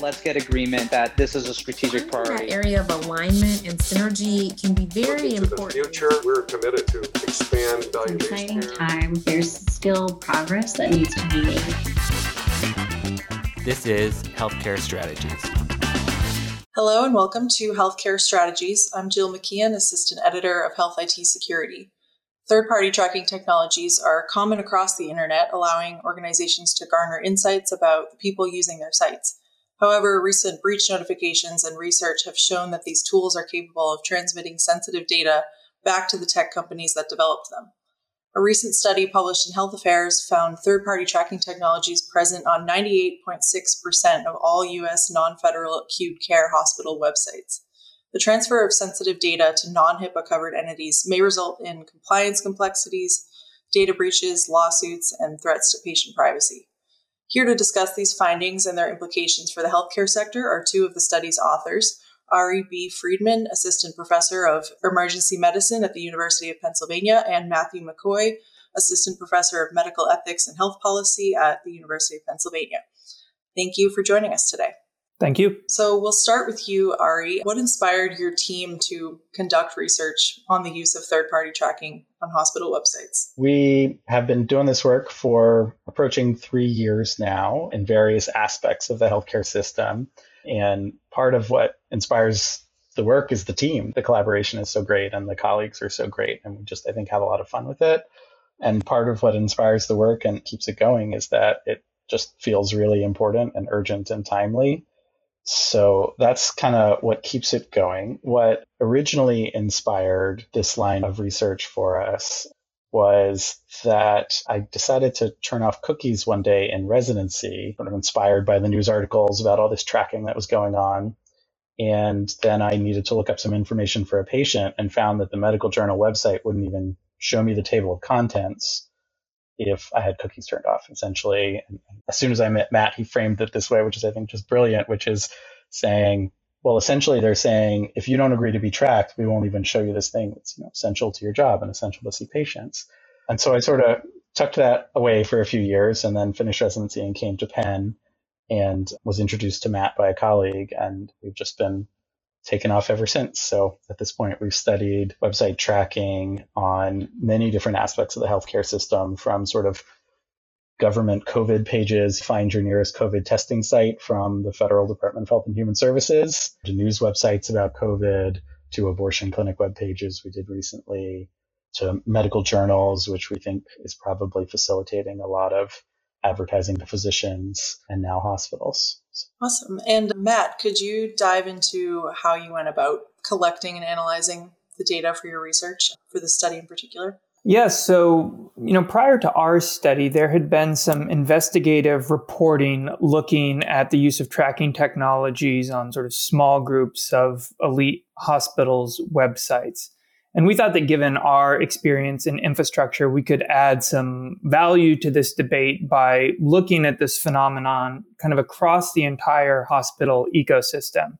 let's get agreement that this is a strategic priority. That area of alignment and synergy can be very Looking important. To the future, we're committed to expand value-based exciting care. time. There's still progress that needs to be made. This is Healthcare Strategies. Hello and welcome to Healthcare Strategies. I'm Jill McKeon, Assistant Editor of Health IT Security. Third party tracking technologies are common across the internet, allowing organizations to garner insights about the people using their sites. However, recent breach notifications and research have shown that these tools are capable of transmitting sensitive data back to the tech companies that developed them. A recent study published in Health Affairs found third party tracking technologies present on 98.6% of all U.S. non federal acute care hospital websites. The transfer of sensitive data to non HIPAA covered entities may result in compliance complexities, data breaches, lawsuits, and threats to patient privacy. Here to discuss these findings and their implications for the healthcare sector are two of the study's authors. Ari B. Friedman, Assistant Professor of Emergency Medicine at the University of Pennsylvania, and Matthew McCoy, Assistant Professor of Medical Ethics and Health Policy at the University of Pennsylvania. Thank you for joining us today. Thank you. So we'll start with you, Ari. What inspired your team to conduct research on the use of third party tracking on hospital websites? We have been doing this work for approaching three years now in various aspects of the healthcare system. And part of what inspires the work is the team. The collaboration is so great and the colleagues are so great. And we just, I think, have a lot of fun with it. And part of what inspires the work and keeps it going is that it just feels really important and urgent and timely. So that's kind of what keeps it going. What originally inspired this line of research for us was that I decided to turn off cookies one day in residency, sort of inspired by the news articles about all this tracking that was going on. And then I needed to look up some information for a patient and found that the medical journal website wouldn't even show me the table of contents if I had cookies turned off, essentially. And as soon as I met Matt, he framed it this way, which is, I think, just brilliant, which is saying, well, essentially, they're saying, if you don't agree to be tracked, we won't even show you this thing that's you know, essential to your job and essential to see patients. And so I sort of tucked that away for a few years and then finished residency and came to Penn and was introduced to Matt by a colleague. And we've just been taken off ever since. So at this point, we've studied website tracking on many different aspects of the healthcare system from sort of government COVID pages, find your nearest COVID testing site from the Federal Department of Health and Human Services, to news websites about COVID, to abortion clinic web pages we did recently, to medical journals, which we think is probably facilitating a lot of advertising to physicians and now hospitals. Awesome. And Matt, could you dive into how you went about collecting and analyzing the data for your research for the study in particular? Yes. So, you know, prior to our study, there had been some investigative reporting looking at the use of tracking technologies on sort of small groups of elite hospitals' websites. And we thought that given our experience in infrastructure, we could add some value to this debate by looking at this phenomenon kind of across the entire hospital ecosystem.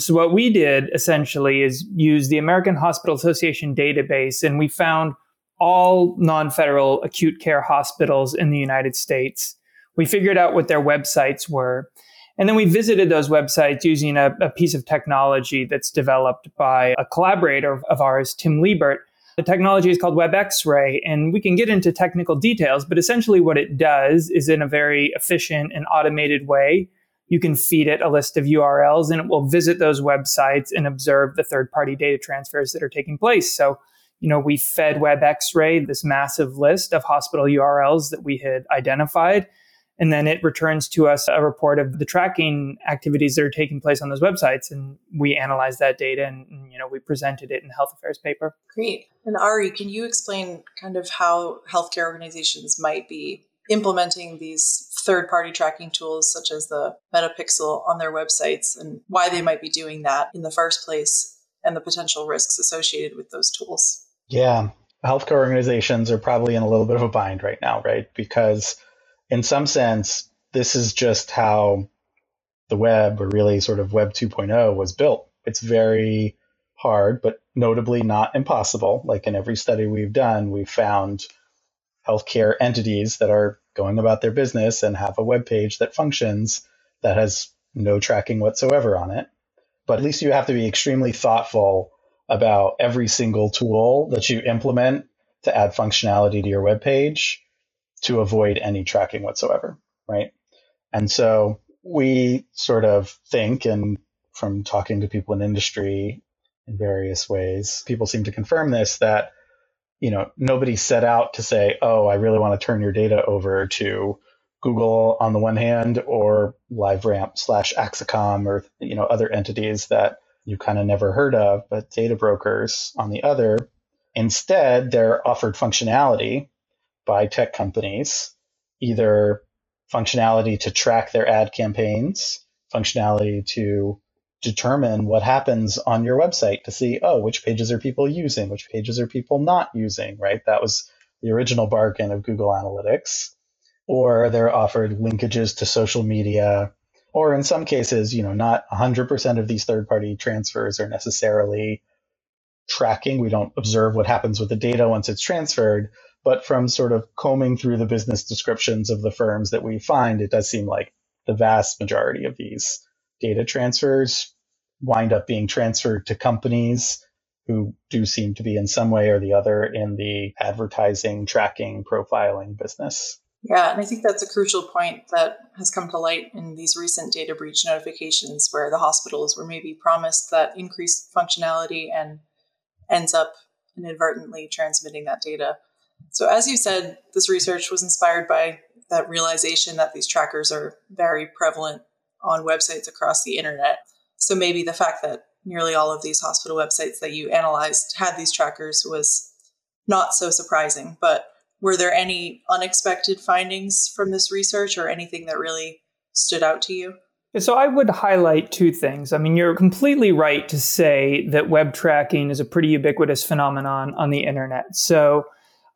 So, what we did essentially is use the American Hospital Association database, and we found all non federal acute care hospitals in the United States. We figured out what their websites were. And then we visited those websites using a, a, piece of technology that's developed by a collaborator of ours, Tim Libert. The technology is called WebX-Ray, and we can get into technical details, but essentially what it does is in a very efficient and automated way, you can feed it a list of URLs and it will visit those websites and observe the third-party data transfers that are taking place. So, you know, we fed WebX-Ray this massive list of hospital URLs that we had identified and then it returns to us a report of the tracking activities that are taking place on those websites. And we analyze that data and, and, you know we presented it in the health affairs paper. Great. And ari can you explain kind of how healthcare organizations might be implementing these third party tracking tools such as the Meta pixel on their websites and why they might be doing that in the first place and the potential risks associated with those tools? Yeah. Healthcare organizations are probably in a little bit of a bind right now right? Because in some sense, this is just how the web, or really sort of Web 2.0, was built. It's very hard, but notably not impossible. Like in every study we've done, we've found healthcare entities that are going about their business and have a web page that functions that has no tracking whatsoever on it. But at least you have to be extremely thoughtful about every single tool that you implement to add functionality to your web page to avoid any tracking whatsoever, right? And so we sort of think, and from talking to people in industry in various ways, people seem to confirm this that you know nobody set out to say, "Oh, I really want to turn your data over to Google on the one hand, or LiveRamp slash Acxiom, or you know other entities that you kind of never heard of, but data brokers on the other. Instead, they're offered functionality by tech companies, either functionality to track their ad campaigns, functionality to determine what happens on your website to see, oh, which pages are people using, which pages are people not using, right? That was the original bargain of Google Analytics. Or they're offered linkages to social media, or in some cases, you know, not 100% of these third party transfers are necessarily tracking. We don't observe what happens with the data once it's transferred, but from sort of combing through the business descriptions of the firms that we find, it does seem like the vast majority of these data transfers wind up being transferred to companies who do seem to be in some way or the other in the advertising, tracking, profiling business. Yeah, and I think that's a crucial point that has come to light in these recent data breach notifications where the hospitals were maybe promised that increased functionality and ends up inadvertently transmitting that data. So, as you said, this research was inspired by that realization that these trackers are very prevalent on websites across the internet. So, maybe the fact that nearly all of these hospital websites that you analyzed had these trackers was not so surprising. But were there any unexpected findings from this research or anything that really stood out to you? So I would highlight two things. I mean, you're completely right to say that web tracking is a pretty ubiquitous phenomenon on the internet. So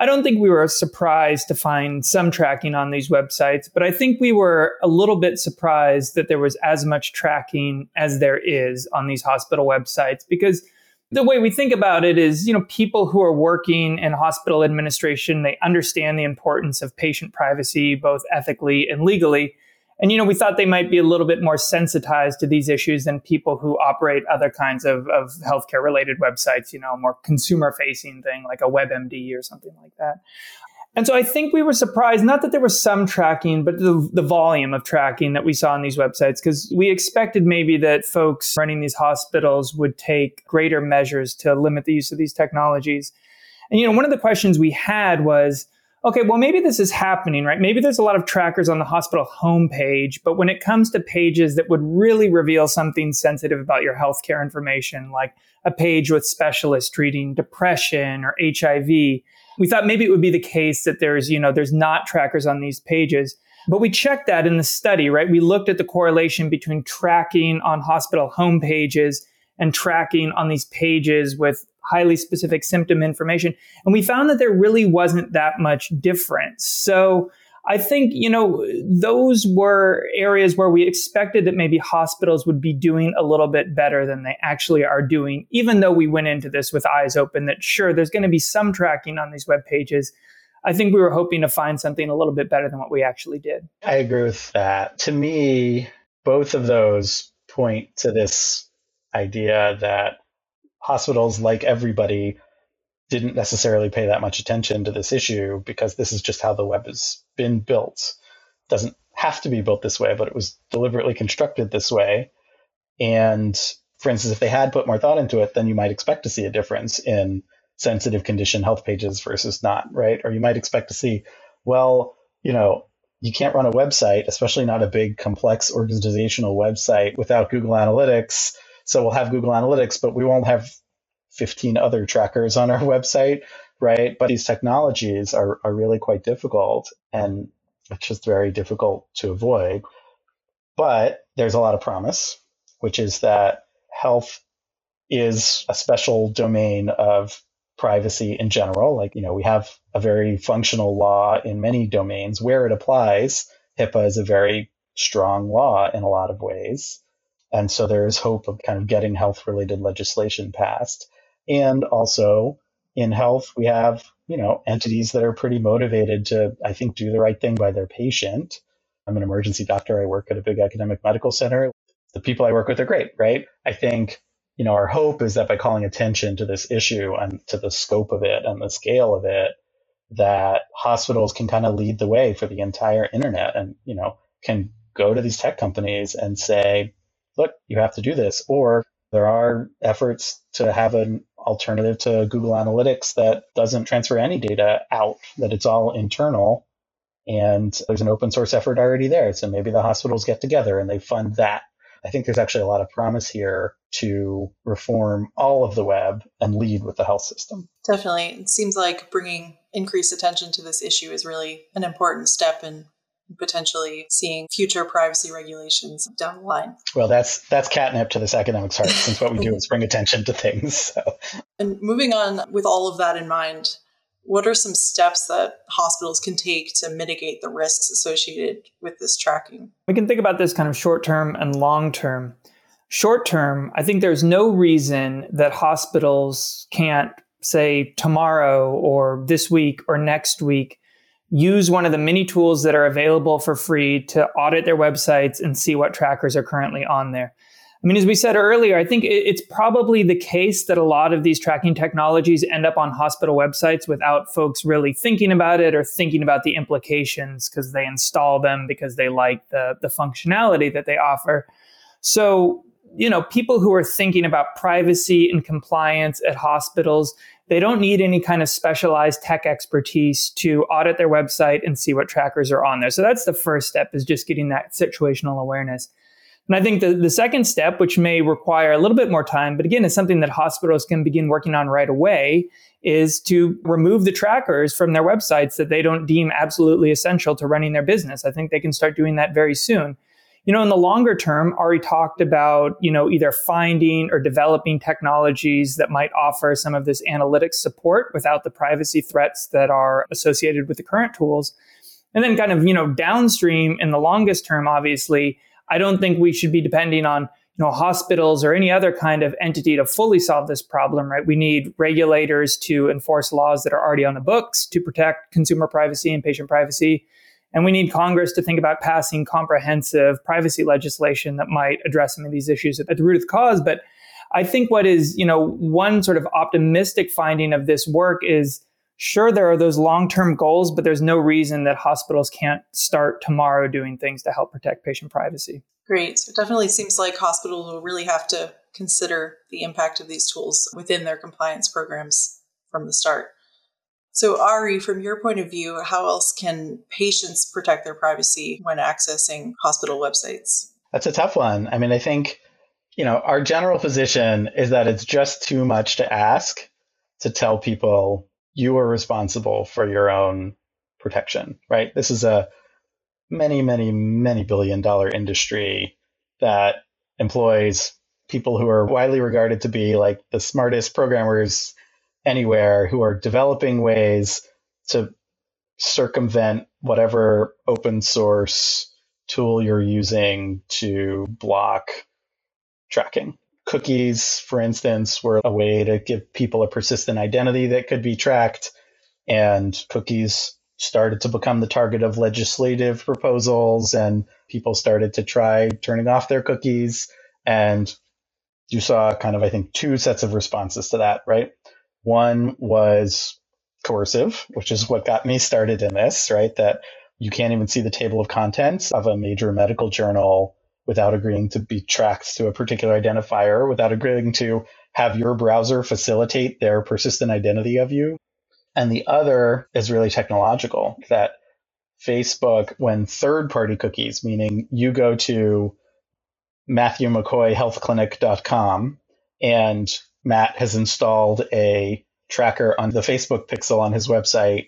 I don't think we were surprised to find some tracking on these websites, but I think we were a little bit surprised that there was as much tracking as there is on these hospital websites because the way we think about it is, you know, people who are working in hospital administration, they understand the importance of patient privacy, both ethically and legally. And, you know, we thought they might be a little bit more sensitized to these issues than people who operate other kinds of, of healthcare related websites, you know, more consumer facing thing like a WebMD or something like that. And so I think we were surprised, not that there was some tracking, but the, the volume of tracking that we saw on these websites, because we expected maybe that folks running these hospitals would take greater measures to limit the use of these technologies. And, you know, one of the questions we had was, okay, well, maybe this is happening, right? Maybe there's a lot of trackers on the hospital homepage, but when it comes to pages that would really reveal something sensitive about your healthcare information, like a page with specialists treating depression or HIV, we thought maybe it would be the case that there's, you know, there's not trackers on these pages. But we checked that in the study, right? We looked at the correlation between tracking on hospital homepages and tracking on these pages with highly specific symptom information. And we found that there really wasn't that much difference. So I think, you know, those were areas where we expected that maybe hospitals would be doing a little bit better than they actually are doing, even though we went into this with eyes open that sure, there's going to be some tracking on these web pages. I think we were hoping to find something a little bit better than what we actually did. I agree with that. To me, both of those point to this idea that hospitals, like everybody, didn't necessarily pay that much attention to this issue because this is just how the web has been built. It doesn't have to be built this way, but it was deliberately constructed this way. And for instance, if they had put more thought into it, then you might expect to see a difference in sensitive condition health pages versus not, right? Or you might expect to see, well, you know, you can't run a website, especially not a big, complex organizational website without Google Analytics. So we'll have Google Analytics, but we won't have 15 other trackers on our website, right? But these technologies are, are really quite difficult and it's just very difficult to avoid. But there's a lot of promise, which is that health is a special domain of privacy in general. Like, you know, we have a very functional law in many domains where it applies. HIPAA is a very strong law in a lot of ways. And so there is hope of kind of getting health related legislation passed. And also in health, we have, you know, entities that are pretty motivated to, I think, do the right thing by their patient. I'm an emergency doctor. I work at a big academic medical center. The people I work with are great, right? I think, you know, our hope is that by calling attention to this issue and to the scope of it and the scale of it, that hospitals can kind of lead the way for the entire internet and, you know, can go to these tech companies and say, look, you have to do this. Or there are efforts to have an alternative to Google Analytics that doesn't transfer any data out, that it's all internal. And there's an open source effort already there. So maybe the hospitals get together and they fund that. I think there's actually a lot of promise here to reform all of the web and lead with the health system. Definitely. It seems like bringing increased attention to this issue is really an important step in potentially seeing future privacy regulations down the line. Well, that's that's catnip to this academic's heart, since what we do is bring attention to things. So. And moving on with all of that in mind, what are some steps that hospitals can take to mitigate the risks associated with this tracking? We can think about this kind of short term and long term. Short term, I think there's no reason that hospitals can't say tomorrow or this week or next week use one of the many tools that are available for free to audit their websites and see what trackers are currently on there. I mean, as we said earlier, I think it's probably the case that a lot of these tracking technologies end up on hospital websites without folks really thinking about it or thinking about the implications because they install them because they like the, the functionality that they offer. So, you know, people who are thinking about privacy and compliance at hospitals, they don't need any kind of specialized tech expertise to audit their website and see what trackers are on there. So that's the first step is just getting that situational awareness. And I think the, the second step, which may require a little bit more time, but again, is something that hospitals can begin working on right away, is to remove the trackers from their websites that they don't deem absolutely essential to running their business. I think they can start doing that very soon. You know, in the longer term, Ari talked about, you know, either finding or developing technologies that might offer some of this analytics support without the privacy threats that are associated with the current tools. And then kind of, you know, downstream in the longest term, obviously, I don't think we should be depending on you know hospitals or any other kind of entity to fully solve this problem right we need regulators to enforce laws that are already on the books to protect consumer privacy and patient privacy and we need congress to think about passing comprehensive privacy legislation that might address some of these issues at the root of the cause. But i think what is you know one sort of optimistic finding of this work is sure there are those long-term goals but there's no reason that hospitals can't start tomorrow doing things to help protect patient privacy. Great. So it definitely seems like hospitals will really have to consider the impact of these tools within their compliance programs from the start so ari from your point of view how else can patients protect their privacy when accessing hospital websites that's a tough one i mean i think you know our general position is that it's just too much to ask to tell people you are responsible for your own protection, right? This is a many, many, many billion dollar industry that employs people who are widely regarded to be like the smartest programmers anywhere who are developing ways to circumvent whatever open source tool you're using to block tracking. Cookies, for instance, were a way to give people a persistent identity that could be tracked. And cookies started to become the target of legislative proposals, and people started to try turning off their cookies. And you saw kind of, I think, two sets of responses to that, right? One was coercive, which is what got me started in this, right? That you can't even see the table of contents of a major medical journal without agreeing to be tracked to a particular identifier, without agreeing to have your browser facilitate their persistent identity of you. And the other is really technological that Facebook, when third party cookies, meaning you go to MatthewMcCoyHealthClinic.com and Matt has installed a tracker on the Facebook pixel on his website,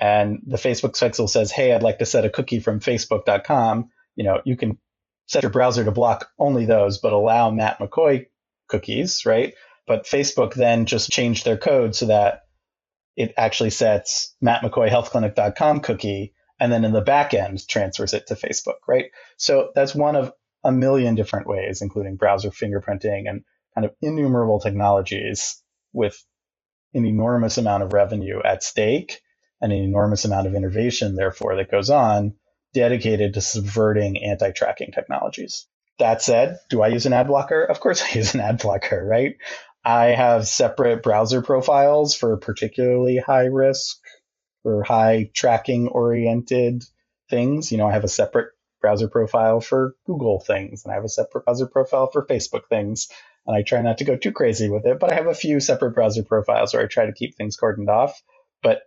and the Facebook pixel says, Hey, I'd like to set a cookie from Facebook.com. You know, you can set your browser to block only those, but allow Matt McCoy cookies, right? But Facebook then just changed their code so that it actually sets Matt McCoy mattmccoyhealthclinic.com cookie and then in the back end transfers it to Facebook, right? So that's one of a million different ways, including browser fingerprinting and kind of innumerable technologies with an enormous amount of revenue at stake and an enormous amount of innovation, therefore, that goes on dedicated to subverting anti tracking technologies. That said, do I use an ad blocker? Of course, I use an ad blocker, right? I have separate browser profiles for particularly high risk or high tracking oriented things. You know, I have a separate browser profile for Google things, and I have a separate browser profile for Facebook things. And I try not to go too crazy with it, but I have a few separate browser profiles where I try to keep things cordoned off. But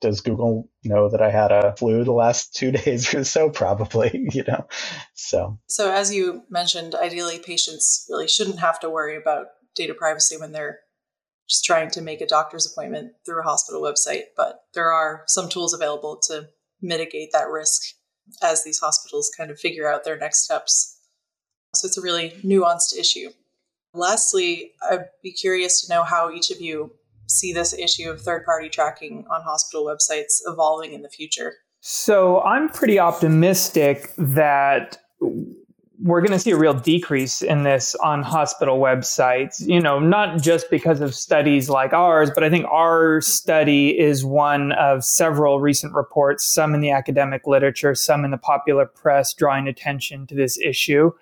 does Google know that I had a flu the last two days or so? Probably, you know. So So as you mentioned, ideally patients really shouldn't have to worry about data privacy when they're just trying to make a doctor's appointment through a hospital website, but there are some tools available to mitigate that risk as these hospitals kind of figure out their next steps. So it's a really nuanced issue. Lastly, I'd be curious to know how each of you see this issue of third party tracking on hospital websites evolving in the future. So I'm pretty optimistic that we're going to see a real decrease in this on hospital websites. You know, not just because of studies like ours, but I think our study is one of several recent reports, some in the academic literature, some in the popular press, drawing attention to this issue.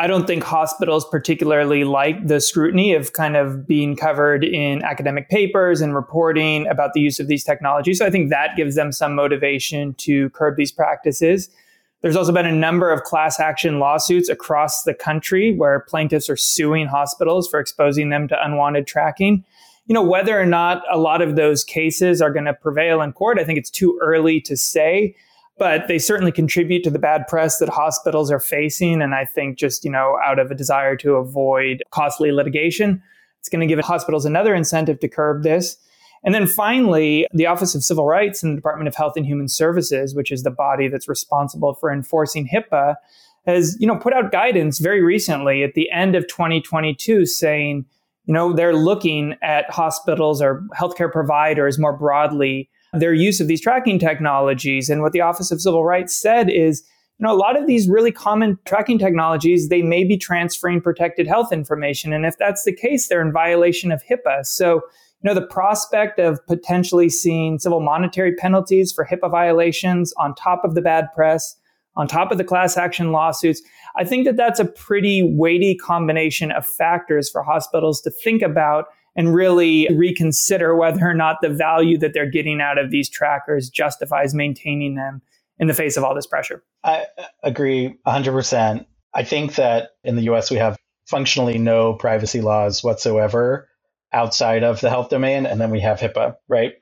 I don't think hospitals particularly like the scrutiny of kind of being covered in academic papers and reporting about the use of these technologies. So I think that gives them some motivation to curb these practices. There's also been a number of class action lawsuits across the country where plaintiffs are suing hospitals for exposing them to unwanted tracking. You know, whether or not a lot of those cases are going to prevail in court, I think it's too early to say, but they certainly contribute to the bad press that hospitals are facing. And I think just, you know, out of a desire to avoid costly litigation, it's going to give hospitals another incentive to curb this. And then finally, the Office of Civil Rights and the Department of Health and Human Services, which is the body that's responsible for enforcing HIPAA, has you know put out guidance very recently at the end of 2022 saying, you know, they're looking at hospitals or healthcare providers more broadly their use of these tracking technologies. And what the Office of Civil Rights said is, you know, a lot of these really common tracking technologies, they may be transferring protected health information. And if that's the case, they're in violation of HIPAA. So you know, the prospect of potentially seeing civil monetary penalties for HIPAA violations on top of the bad press, on top of the class action lawsuits, I think that that's a pretty weighty combination of factors for hospitals to think about and really reconsider whether or not the value that they're getting out of these trackers justifies maintaining them in the face of all this pressure. I agree 100%. I think that in the US, we have functionally no privacy laws whatsoever outside of the health domain, and then we have HIPAA, right?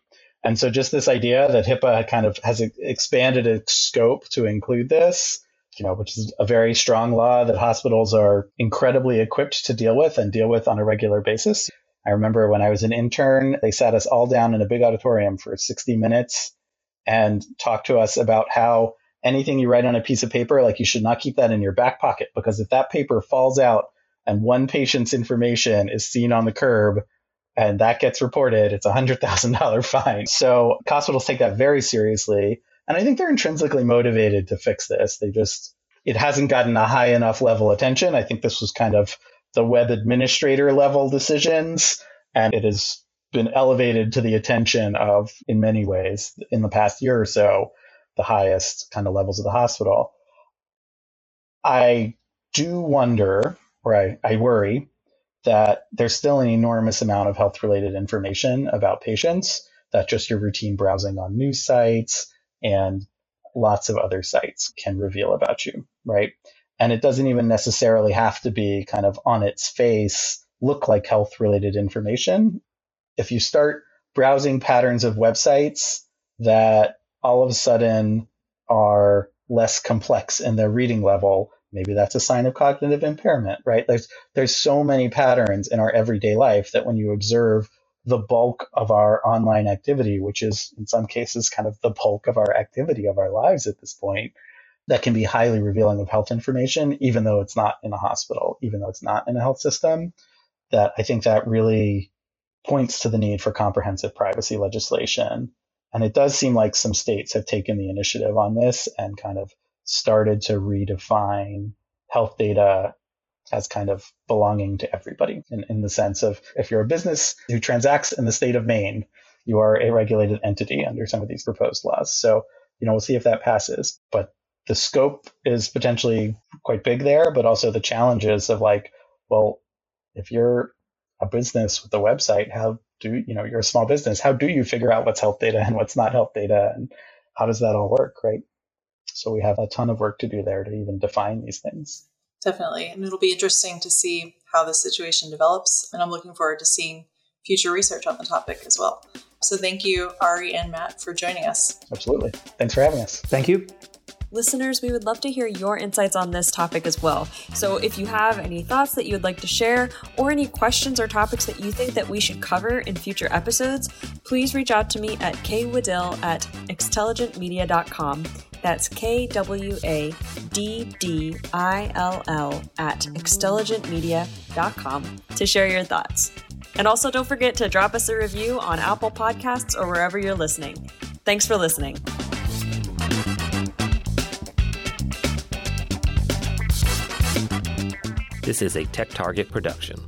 And so just this idea that HIPAA kind of has expanded its scope to include this, you know, which is a very strong law that hospitals are incredibly equipped to deal with and deal with on a regular basis. I remember when I was an intern, they sat us all down in a big auditorium for 60 minutes and talked to us about how anything you write on a piece of paper, like you should not keep that in your back pocket because if that paper falls out and one patient's information is seen on the curb, and that gets reported, it's a $100,000 fine. So hospitals take that very seriously. And I think they're intrinsically motivated to fix this. They just, it hasn't gotten a high enough level attention. I think this was kind of the web administrator level decisions, and it has been elevated to the attention of, in many ways, in the past year or so, the highest kind of levels of the hospital. I do wonder, or I, I worry, that there's still an enormous amount of health related information about patients that just your routine browsing on news sites and lots of other sites can reveal about you, right? And it doesn't even necessarily have to be kind of on its face look like health related information. If you start browsing patterns of websites that all of a sudden are less complex in their reading level, maybe that's a sign of cognitive impairment right there's there's so many patterns in our everyday life that when you observe the bulk of our online activity which is in some cases kind of the bulk of our activity of our lives at this point that can be highly revealing of health information even though it's not in a hospital even though it's not in a health system that i think that really points to the need for comprehensive privacy legislation and it does seem like some states have taken the initiative on this and kind of started to redefine health data as kind of belonging to everybody in, in the sense of if you're a business who transacts in the state of Maine, you are a regulated entity under some of these proposed laws. So, you know, we'll see if that passes. But the scope is potentially quite big there, but also the challenges of like, well, if you're a business with a website, how do you know you're a small business? How do you figure out what's health data and what's not health data, and how does that all work, right? So we have a ton of work to do there to even define these things. Definitely, and it'll be interesting to see how this situation develops, and I'm looking forward to seeing future research on the topic as well. So thank you, Ari and Matt, for joining us. Absolutely. Thanks for having us. Thank you. Listeners, we would love to hear your insights on this topic as well. So if you have any thoughts that you would like to share or any questions or topics that you think that we should cover in future episodes, please reach out to me at kwaddill at xtelligentmedia.com. That's K W A D D I L L at xtelligentmedia.com to share your thoughts. And also don't forget to drop us a review on Apple Podcasts or wherever you're listening. Thanks for listening. This is a Tech Target production.